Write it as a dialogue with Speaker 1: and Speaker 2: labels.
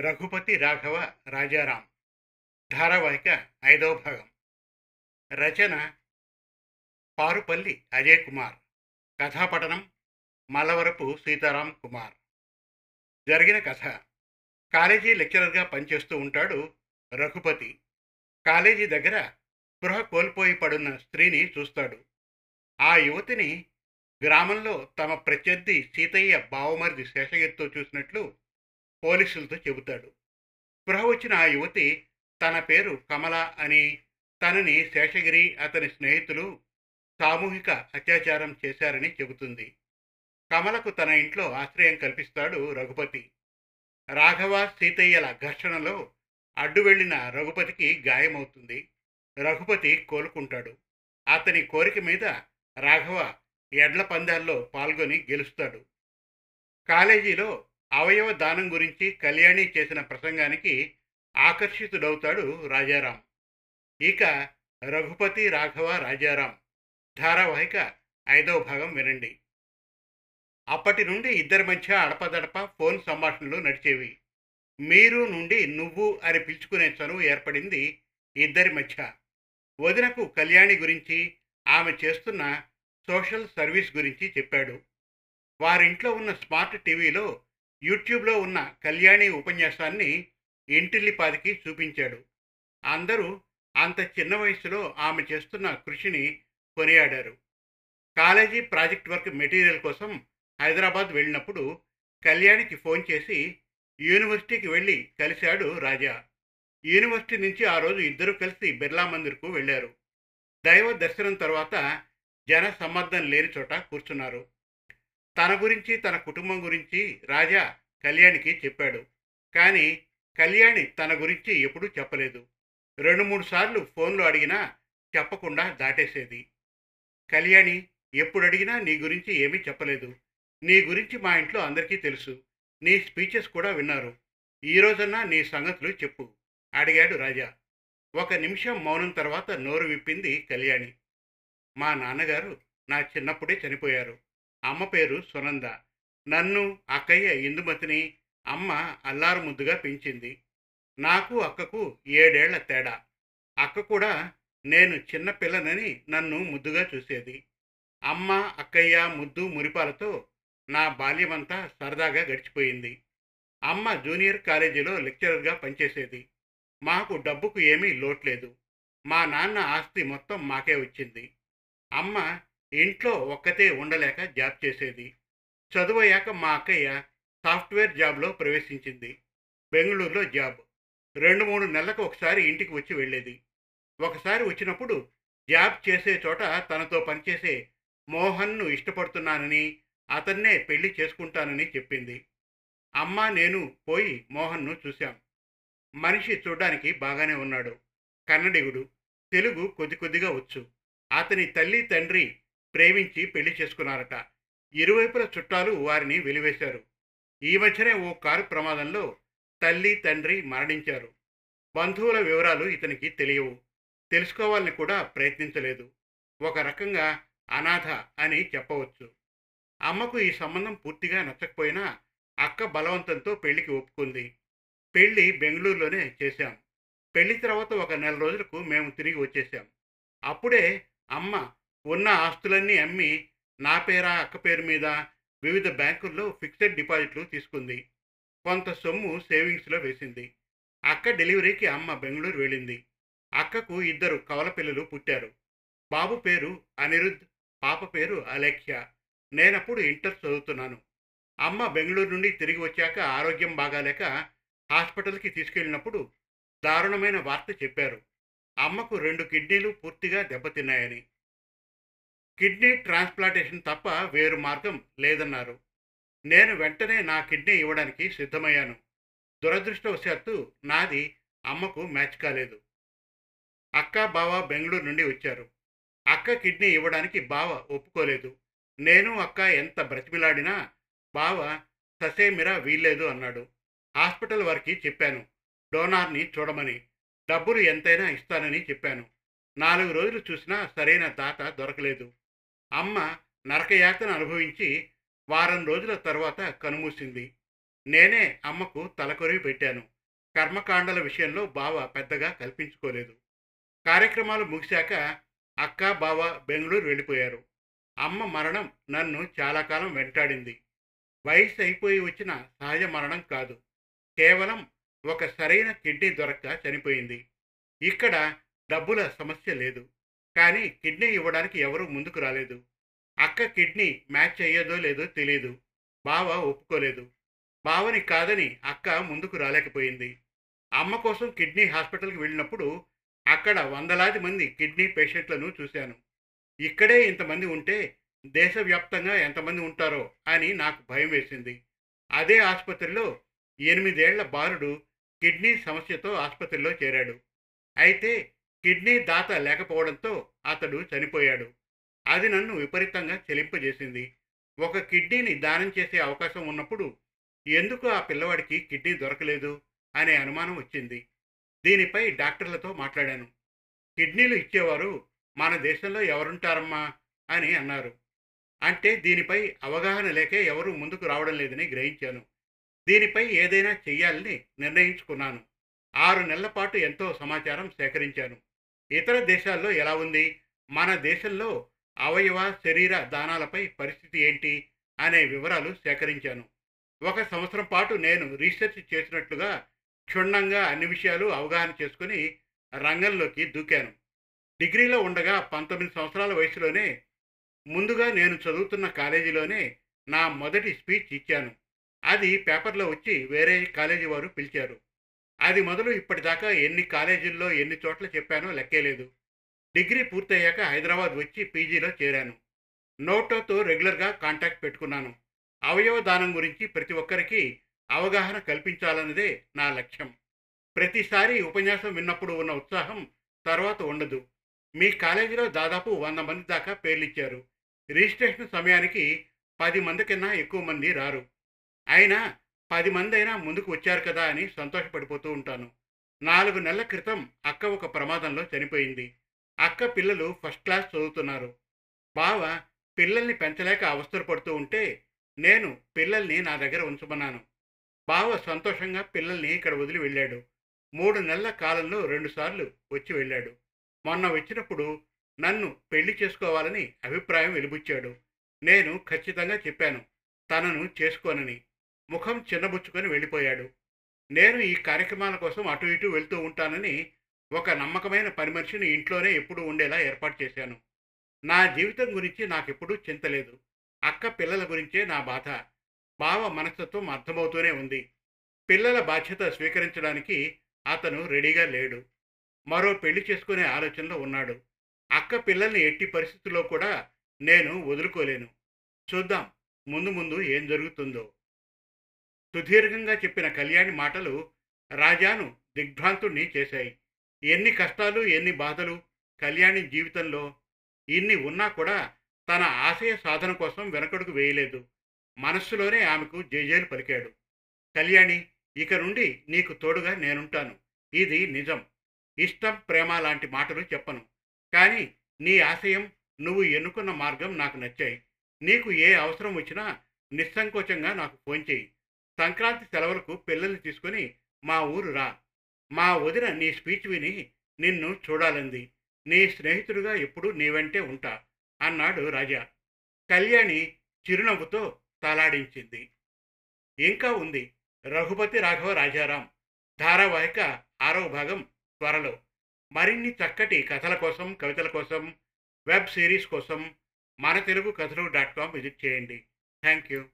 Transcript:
Speaker 1: రఘుపతి రాఘవ రాజారాం. ధారావాహిక ఐదవ భాగం. రచన పారుపల్లి అజయ్ కుమార్. కథాపఠనం మలవరపు సీతారాం కుమార్. జరిగిన కథ. కాలేజీ లెక్చరర్గా పనిచేస్తూ ఉంటాడు రఘుపతి. కాలేజీ దగ్గర స్పృహ కోల్పోయి పడున్న స్త్రీని చూస్తాడు. ఆ యువతిని గ్రామంలో తమ ప్రత్యర్థి సీతయ్య బావమరిది శేషగిరితో చూసినట్లు పోలీసులతో చెబుతాడు. స్పృహ వచ్చిన ఆ యువతి తన పేరు కమల అని తనని శేషగిరి అతని స్నేహితులు సామూహిక అత్యాచారం చేశారని చెబుతుంది. కమలకు తన ఇంట్లో ఆశ్రయం కల్పిస్తాడు రఘుపతి. రాఘవ సీతయ్యల ఘర్షణలో అడ్డు వెళ్ళిన రఘుపతికి గాయమవుతుంది. రఘుపతి కోలుకుంటాడు. అతని కోరిక మీద రాఘవ ఎడ్ల పందాల్లో పాల్గొని గెలుస్తాడు. కాలేజీలో అవయవ దానం గురించి కళ్యాణి చేసిన ప్రసంగానికి ఆకర్షితుడవుతాడు రాజారాం. ఇక రఘుపతి రాఘవ రాజారాం. ధారావాహిక ఐదవ భాగం వినండి. అప్పటి నుండి ఇద్దరి మధ్య అడపదడప ఫోన్ సంభాషణలు నడిచేవి. మీరు నుండి నువ్వు అని పిలుచుకునే చనువు ఏర్పడింది ఇద్దరి మధ్య. వదినకు కళ్యాణి గురించి ఆమె చేస్తున్న సోషల్ సర్వీస్ గురించి చెప్పాడు. వారింట్లో ఉన్న స్మార్ట్ టీవీలో యూట్యూబ్లో ఉన్న కళ్యాణి ఉపన్యాసాన్ని ఇంటిల్లిపాదికి చూపించాడు. అందరూ అంత చిన్న వయసులో ఆమె చేస్తున్న కృషిని కొనియాడారు. కాలేజీ ప్రాజెక్ట్ వర్క్ మెటీరియల్ కోసం హైదరాబాద్ వెళ్ళినప్పుడు కళ్యాణికి ఫోన్ చేసి యూనివర్సిటీకి వెళ్ళి కలిశాడు రాజా. యూనివర్సిటీ నుంచి ఆ రోజు ఇద్దరు కలిసి బిర్లా మందిర్కు వెళ్ళారు. దైవ దర్శనం తర్వాత జన సమ్మర్దం లేని చోట కూర్చున్నారు. తన గురించి తన కుటుంబం గురించి రాజా కళ్యాణికి చెప్పాడు. కానీ కళ్యాణి తన గురించి ఎప్పుడూ చెప్పలేదు. రెండు మూడు సార్లు ఫోన్లో అడిగినా చెప్పకుండా దాటేసేది. కళ్యాణి ఎప్పుడు అడిగినా నీ గురించి ఏమీ చెప్పలేదు. నీ గురించి మా ఇంట్లో అందరికీ తెలుసు. నీ స్పీచెస్ కూడా విన్నారు. ఈ రోజన్నా నీ సంగతులు చెప్పు అడిగాడు రాజా. ఒక నిమిషం మౌనం తర్వాత నోరు విప్పింది కళ్యాణి. మా నాన్నగారు నా చిన్నప్పుడే చనిపోయారు. అమ్మ పేరు సునంద. నన్ను అక్కయ్య ఇందుమతిని అమ్మ అల్లారు ముద్దుగా పెంచింది. నాకు అక్కకు ఏడేళ్ళ తేడా. అక్క కూడా నేను చిన్న పిల్లనని నన్ను ముద్దుగా చూసేది. అమ్మ అక్కయ్య ముద్దు మురిపాలతో నా బాల్యమంతా సరదాగా గడిచిపోయింది. అమ్మ జూనియర్ కాలేజీలో లెక్చరర్గా పనిచేసేది. మాకు డబ్బుకు ఏమీ లోట్లేదు మా నాన్న ఆస్తి మొత్తం మాకే వచ్చింది. అమ్మ ఇంట్లో ఒక్కతే ఉండలేక జాబ్ చేసేది. చదువయ్యాక మా అక్కయ్య సాఫ్ట్వేర్ జాబ్లో ప్రవేశించింది. బెంగళూరులో జాబ్. రెండు మూడు నెలలకు ఒకసారి ఇంటికి వచ్చి వెళ్ళేది. ఒకసారి వచ్చినప్పుడు జాబ్ చేసే చోట తనతో పనిచేసే మోహన్ను ఇష్టపడుతున్నానని అతన్నే పెళ్ళి చేసుకుంటానని చెప్పింది. అమ్మ నేను పోయి మోహన్ను చూశాం. మనిషి చూడ్డానికి బాగానే ఉన్నాడు. కన్నడిగుడు. తెలుగు కొద్ది కొద్దిగా వచ్చు. అతని తల్లి తండ్రి ప్రేమించి పెళ్ళి చేసుకున్నారట. ఇరువైపుల చుట్టాలు వారిని వెలివేశారు. ఈ మధ్యనే ఓ కారు ప్రమాదంలో తల్లి తండ్రి మరణించారు. బంధువుల వివరాలు ఇతనికి తెలియవు. తెలుసుకోవాలని కూడా ప్రయత్నించలేదు. ఒక రకంగా అనాథ అని చెప్పవచ్చు. అమ్మకు ఈ సంబంధం పూర్తిగా నచ్చకపోయినా అక్క బలవంతంతో పెళ్ళికి ఒప్పుకుంది. పెళ్ళి బెంగళూరులోనే చేశాం. పెళ్ళి తర్వాత ఒక నెల రోజులకు మేము తిరిగి వచ్చేసాం అప్పుడే అమ్మ ఉన్న ఆస్తులన్నీ అమ్మి నా పేరా అక్క పేరు మీద వివిధ బ్యాంకుల్లో ఫిక్స్డ్ డిపాజిట్లు తీసుకుంది. కొంత సొమ్ము సేవింగ్స్లో వేసింది. అక్క డెలివరీకి అమ్మ బెంగళూరు వెళ్ళింది. అక్కకు ఇద్దరు కవల పిల్లలు పుట్టారు. బాబు పేరు అనిరుద్ పాప పేరు అలేఖ్య. నేనప్పుడు ఇంటర్ చదువుతున్నాను. అమ్మ బెంగళూరు నుండి తిరిగి వచ్చాక ఆరోగ్యం బాగాలేక హాస్పిటల్కి తీసుకెళ్ళినప్పుడు దారుణమైన వార్త చెప్పారు. అమ్మకు రెండు కిడ్నీలు పూర్తిగా దెబ్బతిన్నాయని. కిడ్నీ ట్రాన్స్ప్లాంటేషన్ తప్ప వేరు మార్గం లేదన్నారు. నేను వెంటనే నా కిడ్నీ ఇవ్వడానికి సిద్ధమయ్యాను. దురదృష్టవశాత్తు నాది అమ్మకు మ్యాచ్ కాలేదు. అక్క బావ బెంగళూరు నుండి వచ్చారు. అక్క కిడ్నీ ఇవ్వడానికి బావ ఒప్పుకోలేదు. నేను అక్క ఎంత బ్రతిమిలాడినా బావ ససేమిరా వీల్లేదు అన్నాడు. హాస్పిటల్ వారికి చెప్పాను. డోనార్ని చూడమని. డబ్బులు ఎంతైనా ఇస్తానని చెప్పాను. నాలుగు రోజులు చూసినా సరైన దాత దొరకలేదు. అమ్మ నరకయాతను అనుభవించి వారం రోజుల తర్వాత కనుమూసింది. నేనే అమ్మకు తలకొరివి పెట్టాను. కర్మకాండల విషయంలో బావ పెద్దగా కల్పించుకోలేదు. కార్యక్రమాలు ముగిశాక అక్క బావ బెంగళూరు వెళ్ళిపోయారు. అమ్మ మరణం నన్ను చాలా కాలం వెంటాడింది. వయసు అయిపోయి వచ్చిన సహజ మరణం కాదు. కేవలం ఒక సరైన కిడ్నీ దొరక్క చనిపోయింది. ఇక్కడ డబ్బుల సమస్య లేదు. కానీ కిడ్నీ ఇవ్వడానికి ఎవరూ ముందుకు రాలేదు. అక్క కిడ్నీ మ్యాచ్ అయ్యేదో లేదో తెలియదు బావ ఒప్పుకోలేదు. బావని కాదని అక్క ముందుకు రాలేకపోయింది. అమ్మ కోసం కిడ్నీ హాస్పిటల్కి వెళ్ళినప్పుడు అక్కడ వందలాది మంది కిడ్నీ పేషెంట్లను చూశాను. ఇక్కడే ఇంతమంది ఉంటే దేశవ్యాప్తంగా ఎంతమంది ఉంటారో అని నాకు భయం వేసింది. అదే ఆసుపత్రిలో ఎనిమిదేళ్ళ బాలుడు కిడ్నీ సమస్యతో ఆసుపత్రిలో చేరాడు. అయితే కిడ్నీ దాత లేకపోవడంతో అతడు చనిపోయాడు. అది నన్ను విపరీతంగా చెలింపజేసింది. ఒక కిడ్నీని దానం చేసే అవకాశం ఉన్నప్పుడు ఎందుకు ఆ పిల్లవాడికి కిడ్నీ దొరకలేదు అనే అనుమానం వచ్చింది. దీనిపై డాక్టర్లతో మాట్లాడాను. కిడ్నీలు ఇచ్చేవారు మన దేశంలో ఎవరుంటారమ్మా అని అన్నారు. అంటే దీనిపై అవగాహన లేకే ఎవరూ ముందుకు రావడం లేదని గ్రహించాను. దీనిపై ఏదైనా చెయ్యాలని నిర్ణయించుకున్నాను. ఆరు నెలల పాటు ఎంతో సమాచారం సేకరించాను. ఇతర దేశాల్లో ఎలా ఉంది? మన దేశంలో అవయవ శరీర దానాలపై పరిస్థితి ఏంటి? అనే వివరాలు సేకరించాను. ఒక సంవత్సరం పాటు నేను రీసెర్చ్ చేసినట్లుగా క్షుణ్ణంగా అన్ని విషయాలు అవగాహన చేసుకుని రంగంలోకి దూకాను. డిగ్రీలో ఉండగా పంతొమ్మిది సంవత్సరాల వయసులోనే ముందుగా నేను చదువుతున్న కాలేజీలోనే నా మొదటి స్పీచ్ ఇచ్చాను. అది పేపర్లో వచ్చి వేరే కాలేజీ వారు పిలిచారు. అది మొదలు ఇప్పటిదాకా ఎన్ని కాలేజీల్లో ఎన్ని చోట్ల చెప్పానో లెక్కేలేదు డిగ్రీ పూర్తయ్యాక హైదరాబాద్ వచ్చి పీజీలో చేరాను. నోటోతో రెగ్యులర్గా కాంటాక్ట్ పెట్టుకున్నాను. అవయవ దానం గురించి ప్రతి ఒక్కరికి అవగాహన కల్పించాలన్నదే నా లక్ష్యం. ప్రతిసారి ఉపన్యాసం విన్నప్పుడు ఉన్న ఉత్సాహం తర్వాత ఉండదు. మీ కాలేజీలో దాదాపు వంద మంది దాకా పేర్లిచ్చారు. రిజిస్ట్రేషన్ సమయానికి పది మంది కన్నా ఎక్కువ మంది రారు. అయినా పది మంది అయినా ముందుకు వచ్చారు కదా అని సంతోషపడిపోతూ ఉంటాను. నాలుగు నెలల క్రితం అక్క ఒక ప్రమాదంలో చనిపోయింది. అక్క పిల్లలు ఫస్ట్ క్లాస్ చదువుతున్నారు. బావ పిల్లల్ని పెంచలేక అవస్థలు పడుతూ ఉంటే నేను పిల్లల్ని నా దగ్గర ఉంచమన్నాను. బావ సంతోషంగా పిల్లల్ని ఇక్కడ వదిలి వెళ్ళాడు. మూడు నెలల కాలంలో రెండుసార్లు వచ్చి వెళ్ళాడు. మొన్న వచ్చినప్పుడు నన్ను పెళ్ళి చేసుకోవాలని అభిప్రాయం వెలిబుచ్చాడు. నేను ఖచ్చితంగా చెప్పాను తనను చేసుకోనని. ముఖం చిన్నబుచ్చుకొని వెళ్ళిపోయాడు. నేను ఈ కార్యక్రమాల కోసం అటు ఇటు వెళ్తూ ఉంటానని ఒక నమ్మకమైన పని మనిషిని ఇంట్లోనే ఎప్పుడూ ఉండేలా ఏర్పాటు చేశాను. నా జీవితం గురించి నాకెప్పుడూ చింత లేదు. అక్క పిల్లల గురించే నా బాధ. బావ మనస్తత్వం అర్థమవుతూనే ఉంది. పిల్లల బాధ్యత స్వీకరించడానికి అతను రెడీగా లేడు. మరో పెళ్ళి చేసుకునే ఆలోచనలో ఉన్నాడు. అక్క పిల్లల్ని ఎట్టి పరిస్థితుల్లో కూడా నేను వదులుకోలేను. చూద్దాం. ముందు ముందు ఏం జరుగుతుందో. సుదీర్ఘంగా చెప్పిన కళ్యాణి మాటలు రాజాను దిగ్భ్రాంతుణ్ణి చేశాయి. ఎన్ని కష్టాలు ఎన్ని బాధలు కళ్యాణి జీవితంలో ఇన్ని ఉన్నా కూడా తన ఆశయ సాధన కోసం వెనకడుగు వేయలేదు. మనస్సులోనే ఆమెకు జేజేలు పలికాడు. కళ్యాణి ఇక నుండి నీకు తోడుగా నేనుంటాను. ఇది నిజం. ఇష్టం ప్రేమ లాంటి మాటలు చెప్పను. కానీ నీ ఆశయం నువ్వు ఎన్నుకున్న మార్గం నాకు నచ్చాయి. నీకు ఏ అవసరం వచ్చినా నిస్సంకోచంగా నాకు ఫోన్ చేయి. సంక్రాంతి సెలవులకు పిల్లల్ని తీసుకొని మా ఊరు రా. మా వదిన నీ స్పీచ్ విని నిన్ను చూడాలంది. నీ స్నేహితుడిగా ఎప్పుడు నీ వెంటే ఉంటా అన్నాడు రాజా. కళ్యాణి చిరునవ్వుతో తలాడించింది. ఇంకా ఉంది రఘుపతి రాఘవ రాజారాం. ధారావాహిక ఆరవ భాగం త్వరలో. మరిన్ని చక్కటి కథల కోసం కవితల కోసం వెబ్ సిరీస్ కోసం మన Telugu Kathalu dot com visit చేయండి. Thank you